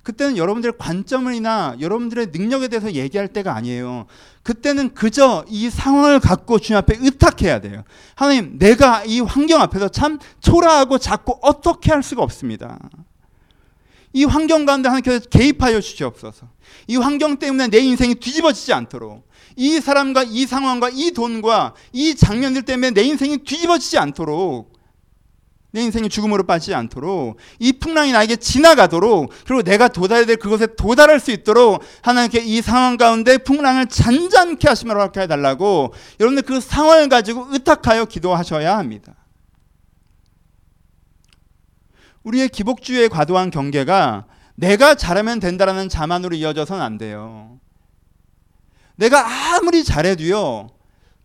그때는 여러분들의 관점이나 여러분들의 능력에 대해서 얘기할 때가 아니에요. 그때는 그저 이 상황을 갖고 주님 앞에 의탁해야 돼요. 하나님, 내가 이 환경 앞에서 참 초라하고 작고 어떻게 할 수가 없습니다. 이 환경 가운데 하나님께서 개입하여 주시옵소서. 이 환경 때문에 내 인생이 뒤집어지지 않도록 이 사람과 이 상황과 이 돈과 이 장면들 때문에 내 인생이 뒤집어지지 않도록 내 인생이 죽음으로 빠지지 않도록 이 풍랑이 나에게 지나가도록 그리고 내가 도달해야 될 그것에 도달할 수 있도록 하나님께 이 상황 가운데 풍랑을 잔잔케 하시며 허락해 달라고 여러분들 그 상황을 가지고 의탁하여 기도하셔야 합니다. 우리의 기복주의의 과도한 경계가 내가 잘하면 된다라는 자만으로 이어져서는 안 돼요. 내가 아무리 잘해도요,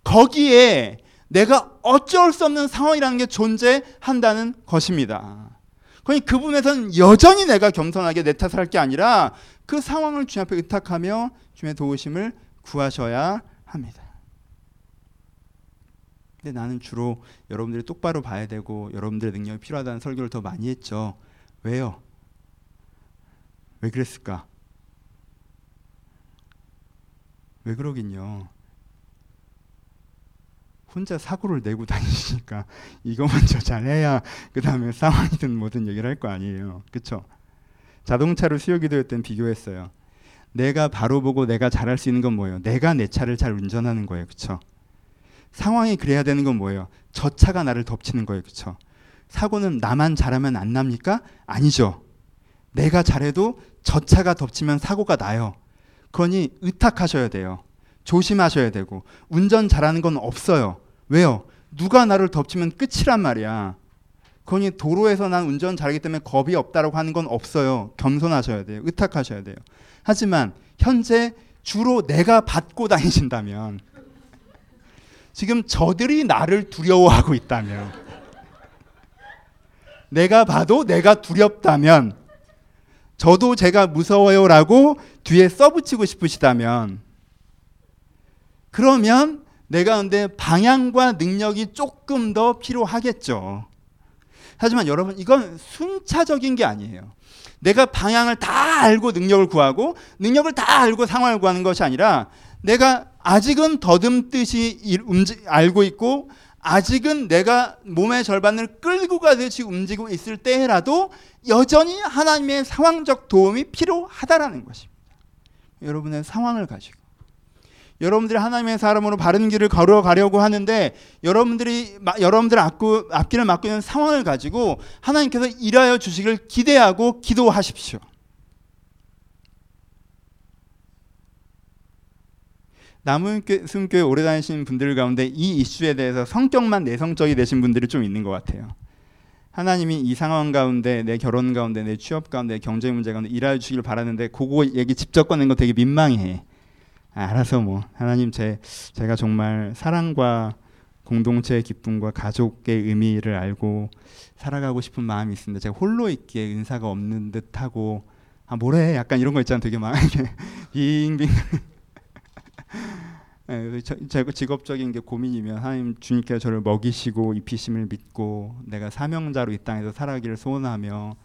거기에 내가 어쩔 수 없는 상황이라는 게 존재한다는 것입니다. 그러니 그 부분에서는 여전히 내가 겸손하게 내 탓을 할 게 아니라 그 상황을 주님 앞에 의탁하며 주님의 도우심을 구하셔야 합니다. 근데 나는 주로 여러분들이 똑바로 봐야 되고 여러분들의 능력이 필요하다는 설교를 더 많이 했죠. 왜요? 왜 그랬을까? 왜 그러긴요. 혼자 사고를 내고 다니시니까 *laughs* 이거 먼저 잘해야 그 다음에 상황이든 뭐든 얘기를 할 거 아니에요. 그쵸? 자동차로 수요 기도회 때 비교했어요. 내가 바로 보고 내가 잘할 수 있는 건 뭐예요? 내가 내 차를 잘 운전하는 거예요. 그쵸? 상황이 그래야 되는 건 뭐예요? 저 차가 나를 덮치는 거예요. 그쵸? 사고는 나만 잘하면 안 납니까? 아니죠. 내가 잘해도 저 차가 덮치면 사고가 나요. 그러니 의탁하셔야 돼요. 조심하셔야 되고 운전 잘하는 건 없어요. 왜요? 누가 나를 덮치면 끝이란 말이야. 그러니 도로에서 난 운전 잘하기 때문에 겁이 없다라고 하는 건 없어요. 겸손하셔야 돼요. 의탁하셔야 돼요. 하지만 현재 주로 내가 받고 다니신다면 지금 저들이 나를 두려워하고 있다면 내가 봐도 내가 두렵다면 저도 제가 무서워요라고 뒤에 써붙이고 싶으시다면 그러면 내가 근데 방향과 능력이 조금 더 필요하겠죠. 하지만 여러분 이건 순차적인 게 아니에요. 내가 방향을 다 알고 능력을 구하고 능력을 다 알고 상황을 구하는 것이 아니라 내가 아직은 더듬듯이 알고 있고 아직은 내가 몸의 절반을 끌고 가듯이 움직이고 있을 때라도 여전히 하나님의 상황적 도움이 필요하다라는 것입니다. 여러분의 상황을 가지고 여러분들이 하나님의 사람으로 바른 길을 걸어가려고 하는데 여러분들이 여러분들 앞구, 앞길을 막고 있는 상황을 가지고 하나님께서 일하여 주시길 기대하고 기도하십시오. 남은순교회 오래 다니신 분들 가운데 이 이슈에 대해서 성격만 내성적이 되신 분들이 좀 있는 것 같아요. 하나님이 이 상황 가운데 내 결혼 가운데 내 취업 가운데 경제 문제 가운데 일하여 주시길 바라는데 그거 얘기 직접 꺼낸 거 되게 민망해. 아, 알아서 뭐. 하나님 제 제가 정말 사랑과 공동체의 기쁨과 가족의 의미를 알고 살아가고 싶은 마음이 있습니다. 제가 홀로 있기에 은사가 없는 듯하고 아 뭐래? 약간 이런 거 있잖아 되게 막 *laughs* 빙빙. *laughs* 네, 제 직업적인 게 고민이면 하나님 주님께서 저를 먹이시고 입히심을 믿고 내가 사명자로 이 땅에서 살아가기를 소원하며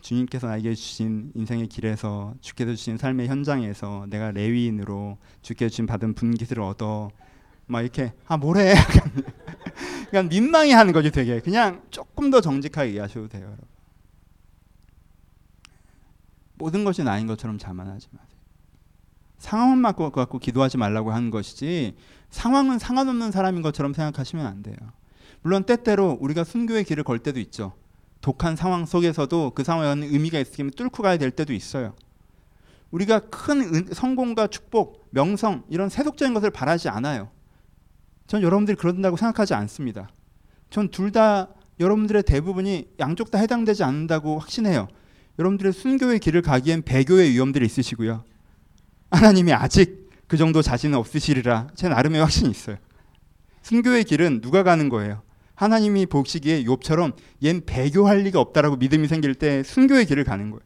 주님께서 나에게 주신 인생의 길에서 주께서 주신 삶의 현장에서 내가 레위인으로 주께서 주신 받은 분깃을 얻어 막 이렇게 아 뭐래? *laughs* 그냥 민망해 하는 거지 되게. 그냥 조금 더 정직하게 이해하셔도 돼요 여러분. 모든 것이 나인 것처럼 자만하지 마세요. 상황만 갖고, 갖고 기도하지 말라고 하는 것이지 상황은 상관없는 사람인 것처럼 생각하시면 안 돼요. 물론 때때로 우리가 순교의 길을 걸 때도 있죠 독한 상황 속에서도 그 상황에 의미가 있으면 뚫고 가야 될 때도 있어요. 우리가 큰 성공과 축복, 명성 이런 세속적인 것을 바라지 않아요. 전 여러분들이 그런다고 생각하지 않습니다. 전 둘 다 여러분들의 대부분이 양쪽 다 해당되지 않는다고 확신해요. 여러분들의 순교의 길을 가기엔 배교의 위험들이 있으시고요. 하나님이 아직 그 정도 자신은 없으시리라 제 나름의 확신이 있어요. 순교의 길은 누가 가는 거예요? 하나님이 보시기에 욥처럼 얜 배교할 리가 없다라고 믿음이 생길 때 순교의 길을 가는 거예요.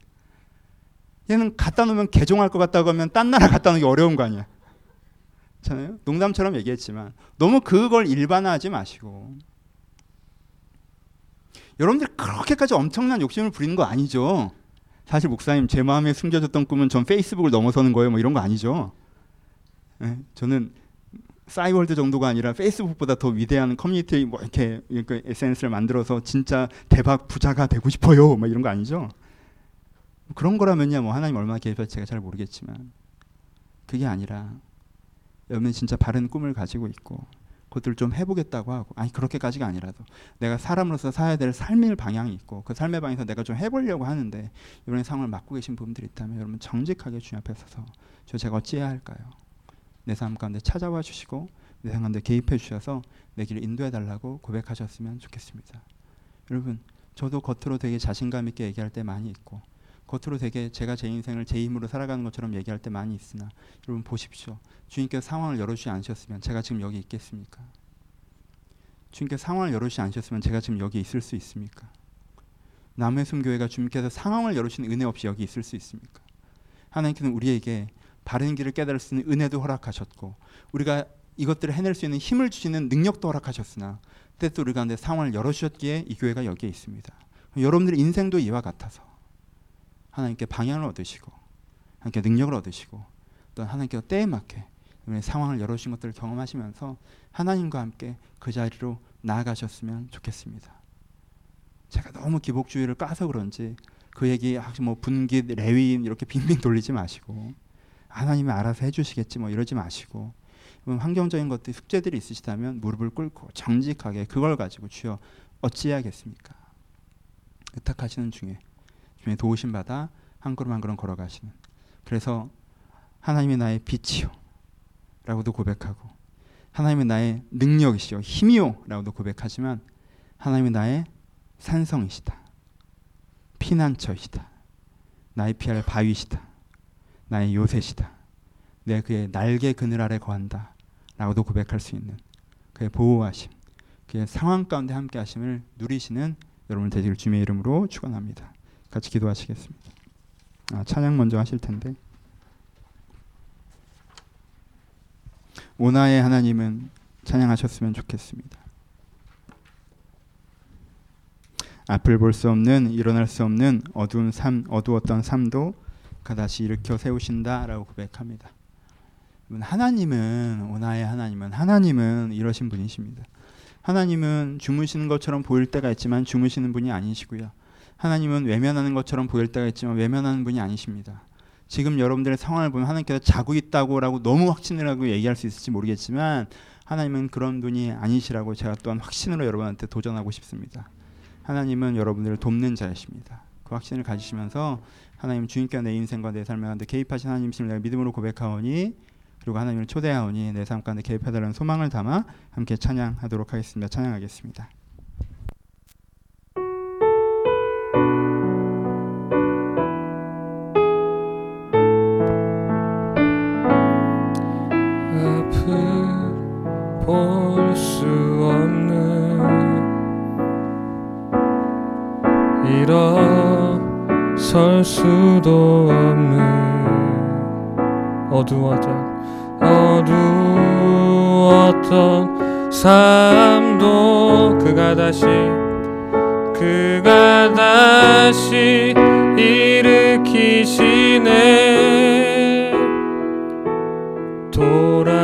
얘는 갖다 놓으면 개종할 것 같다고 하면 딴 나라 갖다 놓기 어려운 거 아니야. 잖아요. 농담처럼 얘기했지만 너무 그걸 일반화하지 마시고 여러분들 그렇게까지 엄청난 욕심을 부리는 거 아니죠. 사실 목사님 제 마음에 숨겨졌던 꿈은 전 페이스북을 넘어서는 거예요. 뭐 이런 거 아니죠. 네, 저는 싸이월드 정도가 아니라 페이스북보다 더 위대한 커뮤니티 뭐 이렇게, 이렇게 SNS를 만들어서 진짜 대박 부자가 되고 싶어요. 뭐 이런 거 아니죠? 그런 거라면야 뭐 하나님 얼마나 계획할지 제가 잘 모르겠지만 그게 아니라 여러분 진짜 바른 꿈을 가지고 있고 그것들을 좀 해보겠다고 하고 아니 그렇게까지가 아니라도 내가 사람으로서 살아야 될 삶의 방향이 있고 그 삶의 방에서 내가 좀 해보려고 하는데 이런 상황을 맡고 계신 분들이 있다면 여러분 정직하게 주님 앞에 서서 저 제가 어찌해야 할까요? 내 삶 가운데 찾아와 주시고 내 삶 가운데 개입해 주셔서 내 길을 인도해 달라고 고백하셨으면 좋겠습니다. 여러분, 저도 겉으로 되게 자신감 있게 얘기할 때 많이 있고 겉으로 되게 제가 제 인생을 제 힘으로 살아가는 것처럼 얘기할 때 많이 있으나 여러분 보십시오. 주님께서 상황을 열어주지 않으셨으면 제가 지금 여기 있겠습니까? 주님께서 상황을 열어주지 않으셨으면 제가 지금 여기 있을 수 있습니까? 남의 순교회가 주님께서 상황을 열어주신 은혜 없이 여기 있을 수 있습니까? 하나님께서는 우리에게 바른 길을 깨달을 수 있는 은혜도 허락하셨고 우리가 이것들을 해낼 수 있는 힘을 주시는 능력도 허락하셨으나 때또 우리 가운데 상황을 열어주셨기에 이 교회가 여기에 있습니다. 여러분들의 인생도 이와 같아서 하나님께 방향을 얻으시고 하나님께 능력을 얻으시고 또 하나님께서 때에 맞게 상황을 열어주신 것들을 경험하시면서 하나님과 함께 그 자리로 나아가셨으면 좋겠습니다. 제가 너무 기복주의를 까서 그런지 그 얘기 뭐 분기 레위인 이렇게 빙빙 돌리지 마시고 하나님이 알아서 해주시겠지 뭐 이러지 마시고 환경적인 것들 숙제들이 있으시다면 무릎을 꿇고 정직하게 그걸 가지고 주여 어찌해야겠습니까? 의탁하시는 중에 중에 도우심 받아 한 걸음 한 걸음 걸어가시는. 그래서 하나님이 나의 빛이요 라고도 고백하고 하나님이 나의 능력이시요 힘이요 라고도 고백하지만 하나님이 나의 산성이시다. 피난처이시다. 나의 피할 바위시다 나의 요새시다. 내 그의 날개 그늘 아래 거한다. 라고도 고백할 수 있는 그의 보호하심 그의 상황 가운데 함께 하심을 누리시는 여러분 되시길 주님의 이름으로 축원합니다. 같이 기도하시겠습니다. 아, 찬양 먼저 하실 텐데. 오나의 하나님은 찬양하셨으면 좋겠습니다. 앞을 볼 수 없는 일어날 수 없는 어두운 삶 어두웠던 삶도 다시 일으켜 세우신다라고 고백합니다. 하나님은 오나의 하나님은 하나님은 이러신 분이십니다. 하나님은 주무시는 것처럼 보일 때가 있지만 주무시는 분이 아니시고요. 하나님은 외면하는 것처럼 보일 때가 있지만 외면하는 분이 아니십니다. 지금 여러분들의 상황을 보면 하나님께서 자고 있다고라고 너무 확신을 하고 얘기할 수 있을지 모르겠지만 하나님은 그런 분이 아니시라고 제가 또한 확신으로 여러분한테 도전하고 싶습니다. 하나님은 여러분들을 돕는 자이십니다. 그 확신을 가지시면서 하나님 주님께 내 인생과 내 삶에 가운데 개입하신 하나님이심을 내가 믿음으로 고백하오니 그리고 하나님을 초대하오니 내 삶 가운데 개입해달라는 소망을 담아 함께 찬양하도록 하겠습니다. 찬양하겠습니다. 설 수도 없는 어두워져 어두웠던 삶도 그가 다시 그가 다시 일으키시네. 돌아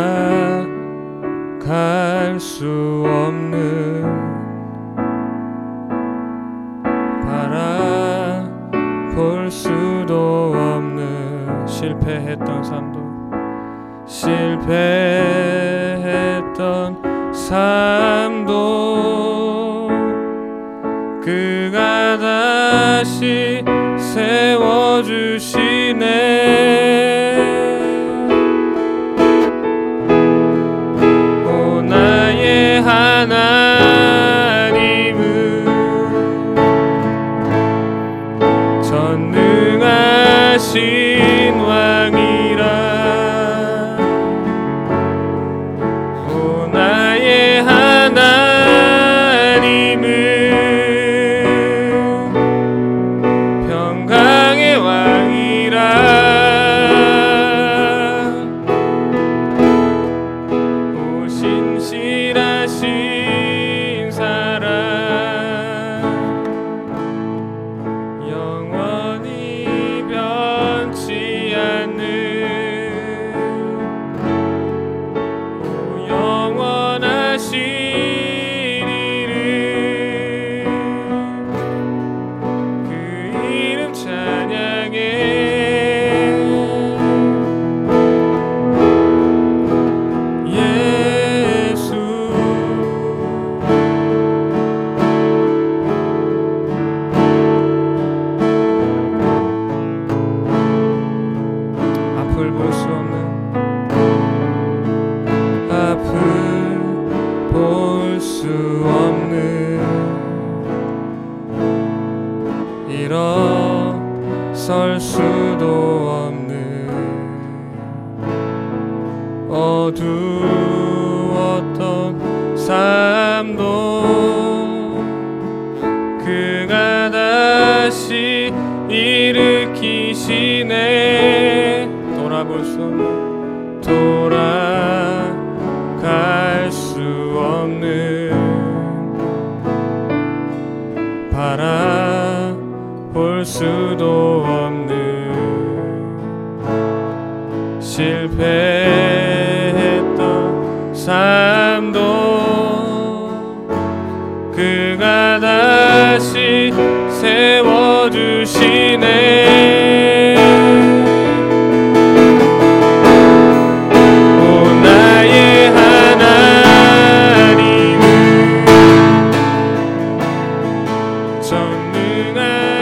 sun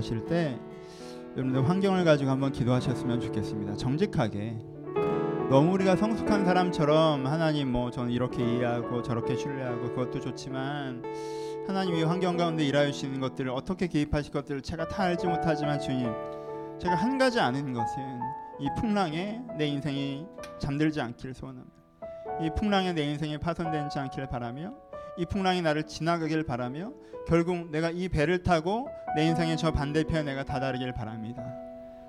기도하실 때 여러분들 환경을 가지고 한번 기도하셨으면 좋겠습니다. 정직하게 너무 우리가 성숙한 사람처럼 하나님 뭐 저는 이렇게 이해하고 저렇게 신뢰하고 그것도 좋지만 하나님이 환경 가운데 일하여 주시는 것들을 어떻게 개입하실 것들을 제가 다 알지 못하지만 주님 제가 한 가지 아는 것은 이 풍랑에 내 인생이 잠들지 않기를 소원합니다. 이 풍랑에 내 인생이 파손되지 않기를 바라며 이 풍랑이 나를 지나가길 바라며 결국 내가 이 배를 타고 내 인생의 저 반대편에 내가 다다르길 바랍니다.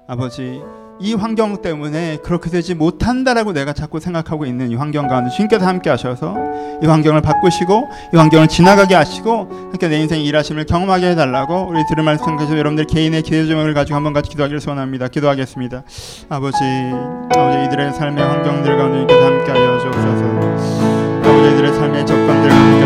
아버지, 이 환경 때문에 그렇게 되지 못한다라고 내가 자꾸 생각하고 있는 이 환경 가운데 주님께서 함께 하셔서 이 환경을 바꾸시고 이 환경을 지나가게 하시고 함께 내 인생 일하심을 경험하게 해달라고 우리 들은 말씀 가지고 여러분들 개인의 기대 조명을 가지고 한번 같이 기도하기를 소원합니다. 기도하겠습니다. 아버지, 아버지 이들의 삶의 환경들 가운데 함께 하여 주옵소서. 아버지 이들의 삶의 조건들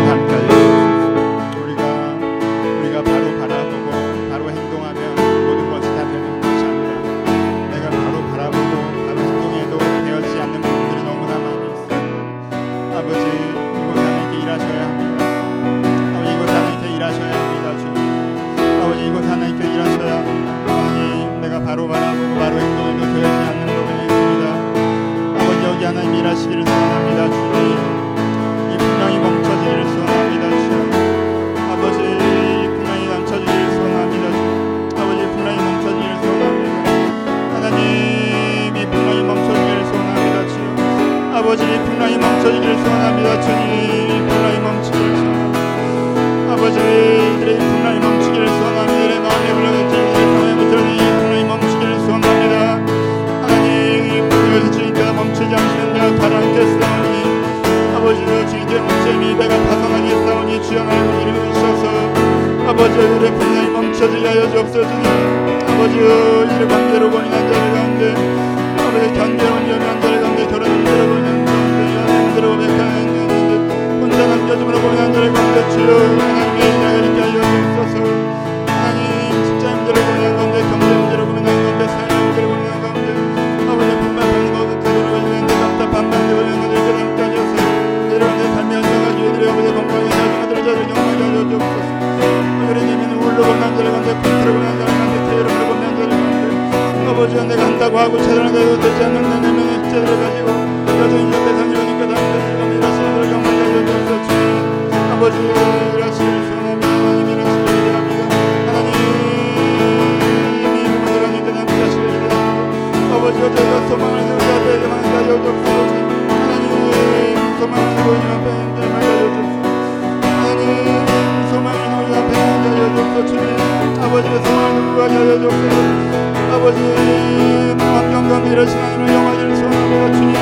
아버지 내 환경 가운데 이러신 하나님을 영화기를 소원합니다 주님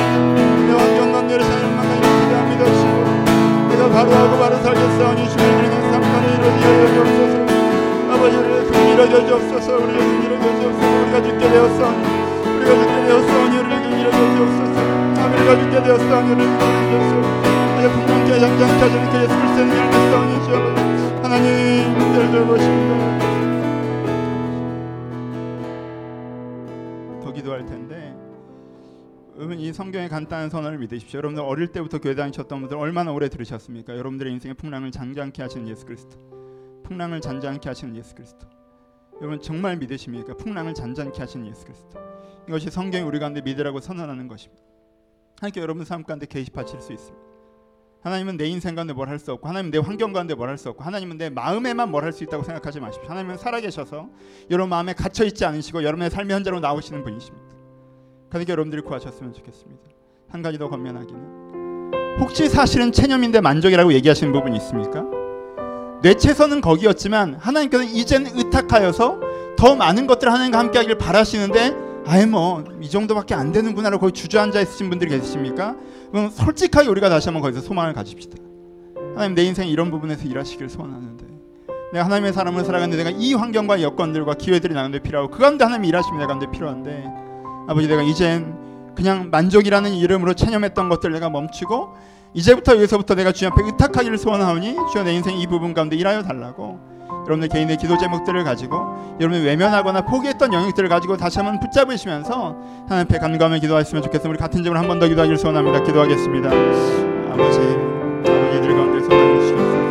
내 환경 가운데 이러신 하나님을 만나기를 기대합니다. 주님 내가 바로하고 바로 살겠사오니 주의 이르는 삶만을 이루어지게 하여 주옵소서. 아버지를 긍휼하게 주옵소서. 우리를 긍휼하게 주옵소서. 우리가 죽게 되었사오니 우리가 죽게 되었사오니 우리를 긍휼하게 주옵소서. 아버지가 죽게 되었사오니 우리를 긍휼하게 주옵소서. 아예 풍랑케 장장케 하시는 그 예수 그리스도의 이름을 믿사오니 주여 하나님 은혜를 돌보십니다 기도할 텐데 여러분 이 성경의 간단한 선언을 믿으십시오. 여러분들 어릴 때부터 교회 다니셨던 분들 얼마나 오래 들으셨습니까? 여러분들의 인생의 풍랑을 장장케 하시는 예수 그리스도. 풍랑을 잔잔케 하시는 예수 그리스도. 여러분 정말 믿으십니까? 풍랑을 잔잔케 하시는 예수 그리스도. 이것이 성경이 우리 가운데 믿으라고 선언하는 것입니다. 하나님께 여러분 삶 가운데 개입하실 수 있습니다. 하나님은 내 인생 가운데 뭘 할 수 없고 하나님은 내 환경 가운데 뭘 할 수 없고 하나님은 내 마음에만 뭘 할 수 있다고 생각하지 마십시오. 하나님은 살아계셔서 여러분 마음에 갇혀 있지 않으시고 여러분의 삶의 현장으로 나오시는 분이십니다. 그러니까 여러분들이 구하셨으면 좋겠습니다. 한 가지 더 건면하기는 혹시 사실은 체념인데 만족이라고 얘기하시는 부분이 있습니까? 뇌채서는 거기였지만 하나님께서는 이제는 의탁하여서 더 많은 것들을 하나님과 함께하기를 바라시는데 아예 뭐 이 정도밖에 안 되는구나라고 거기 주저앉아 있으신 분들이 계십니까? 그럼 솔직하게 우리가 다시 한번 거기서 소망을 가집시다. 하나님 내 인생 이런 부분에서 일하시길 소원하는데 내가 하나님의 사람을 살아가는데 내가 이 환경과 여건들과 기회들이 나는데 필요하고 그 가운데 하나님이 일하심이 내가 가운데 필요한데 아버지 내가 이젠 그냥 만족이라는 이름으로 체념했던 것들 내가 멈추고 이제부터 여기서부터 내가 주님 앞에 의탁하기를 소원하오니 주여 내 인생 이 부분 가운데 일하여 달라고 여러분들 개인의 기도 제목들을 가지고 여러분이 외면하거나 포기했던 영역들을 가지고 다시 한번 붙잡으시면서 하나님 앞에 간구하며 기도하셨으면 좋겠습니다. 우리 같은 점으로 한번 더 기도하기를 소원합니다. 기도하겠습니다. 아버지, 아버지 들 가운데 소망을 주시옵소서.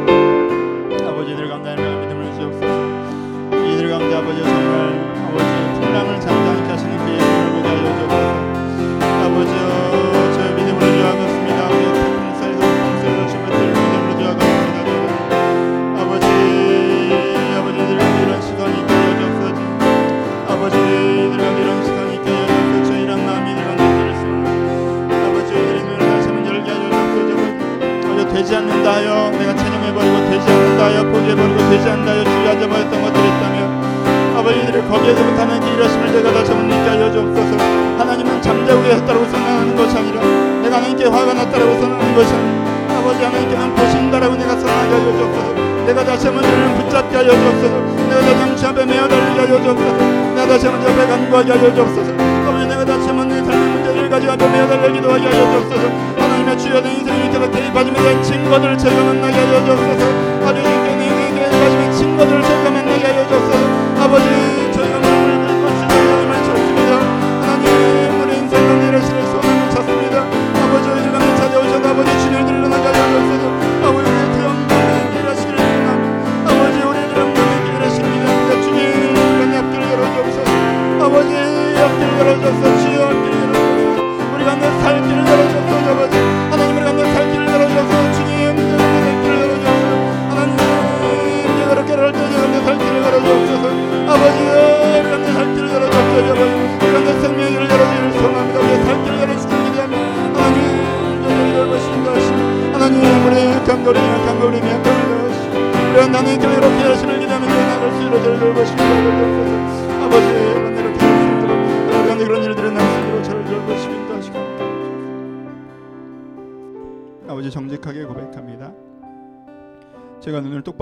버리고 되지 않는다 하여 주저앉아 버렸던 것들이 있다면 아버지들을 거기에서부터 하나님께 일하심을 제가 다시 한번 믿게 하여 주옵소서. 하나님은 잠자고 계셨다고 선언하는 것이 아니라 내가 하나님께 화가 났다고 선언하는 것이 아니라 아버지 하나님께는 보신다라고 내가 선언하게 하여 주옵소서. 내가 다시 한번 주를 붙잡게 하여 주옵소서. 내가 다시 한번 주 앞에 메어 달리게 하여 주옵소서. 내가 다시 한번 주 앞에 간구하게 하여 주옵소서. 아버지 내가 다시 한번 내 삶의 문제를 앞에 메어 달리기도 하게 하여 주옵소서. 하나님의 주여 내 인생을 위해서 개입하시며 내 친구들을 제가 만나게 하여 주옵소서. 아버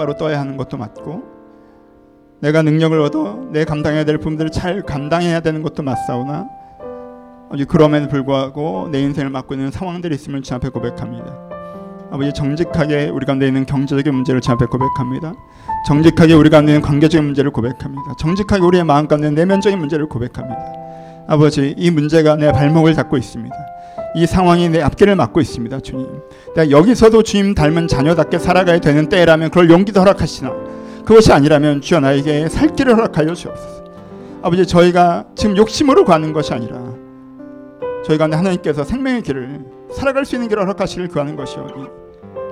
똑바로 떠야 하는 것도 맞고 내가 능력을 얻어 내 감당해야 될 부분들을 잘 감당해야 되는 것도 맞사오나 아버지 그럼에도 불구하고 내 인생을 맡고 있는 상황들이 있음을 주 앞에 고백합니다. 아버지 정직하게 우리 가운데 있는 경제적인 문제를 주 앞에 고백합니다. 정직하게 우리 가운데 있는 관계적인 문제를 고백합니다. 정직하게 우리의 마음 가운데 내면적인 문제를 고백합니다. 아버지 이 문제가 내 발목을 잡고 있습니다. 이 상황이 내 앞길을 막고 있습니다, 주님. 내가 여기서도 주님 닮은 자녀답게 살아가야 되는 때라면 그럴 용기도 허락하시나 그것이 아니라면 주여 나에게 살 길을 허락하여 주옵소서. 아버지 저희가 지금 욕심으로 가는 것이 아니라 저희 가운데 하나님께서 생명의 길을 살아갈 수 있는 길을 허락하시길 구하는 것이오니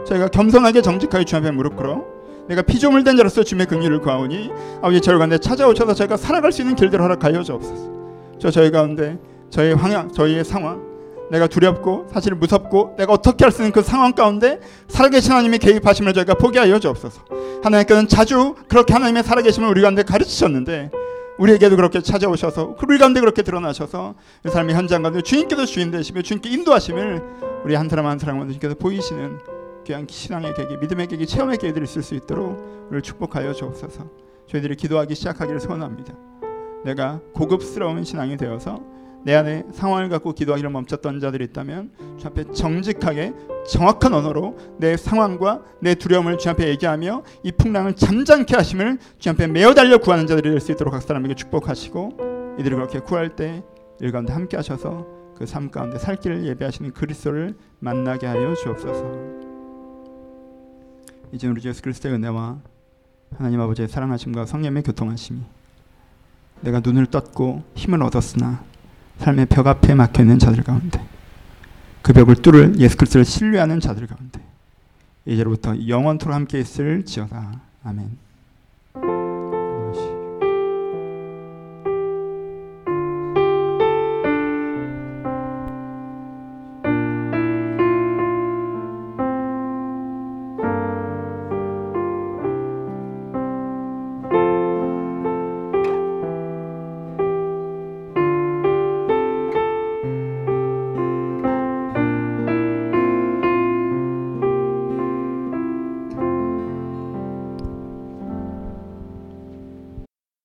저희가 겸손하게 정직하게 주 앞에 무릎 꿇어 내가 피조물 된 자로서 주님의 긍휼을 구하오니 아버지 저희 가운데 찾아오셔서 저희가 살아갈 수 있는 길들을 허락하여 주옵소서 저 저희 가운데 저희 황양 저희의 상황 내가 두렵고 사실 무섭고 내가 어떻게 할 수 있는 그 상황 가운데 살아계신 하나님의 개입하심을 저희가 포기하여 주옵소서 하나님께서는 자주 그렇게 하나님의 살아계심을 우리 가운데 가르치셨는데 우리에게도 그렇게 찾아오셔서 우리 가운데 그렇게 드러나셔서 이 삶의 현장 가운데 주님께서 주인 되시며 주님께 인도하심을 우리 한 사람 한 사람 주님께서 보이시는 귀한 신앙의 계기, 믿음의 계기, 체험의 계기들이 있을 수 있도록 우리를 축복하여 주옵소서. 저희들이 기도하기 시작하기를 소원합니다. 내가 고급스러운 신앙이 되어서 내 안에 상황을 갖고 기도하기를 멈췄던 자들이 있다면 주 앞에 정직하게 정확한 언어로 내 상황과 내 두려움을 주 앞에 얘기하며 이 풍랑을 잠잠케 하심을 주 앞에 메어 달려 구하는 자들이 될 수 있도록 각 사람에게 축복하시고 이들이 그렇게 구할 때 일 가운데 함께 하셔서 그 삶 가운데 살 길을 예배하시는 그리스도를 만나게 하여 주옵소서. 이제 우리 주 예수 그리스도의 은혜와 하나님 아버지의 사랑하심과 성령의 교통하심이 내가 눈을 떴고 힘을 얻었으나 삶의 벽 앞에 막혀 있는 자들 가운데 그 벽을 뚫을 예수 그리스도를 신뢰하는 자들 가운데 이제로부터 영원토록 함께 있을 지어다 아멘.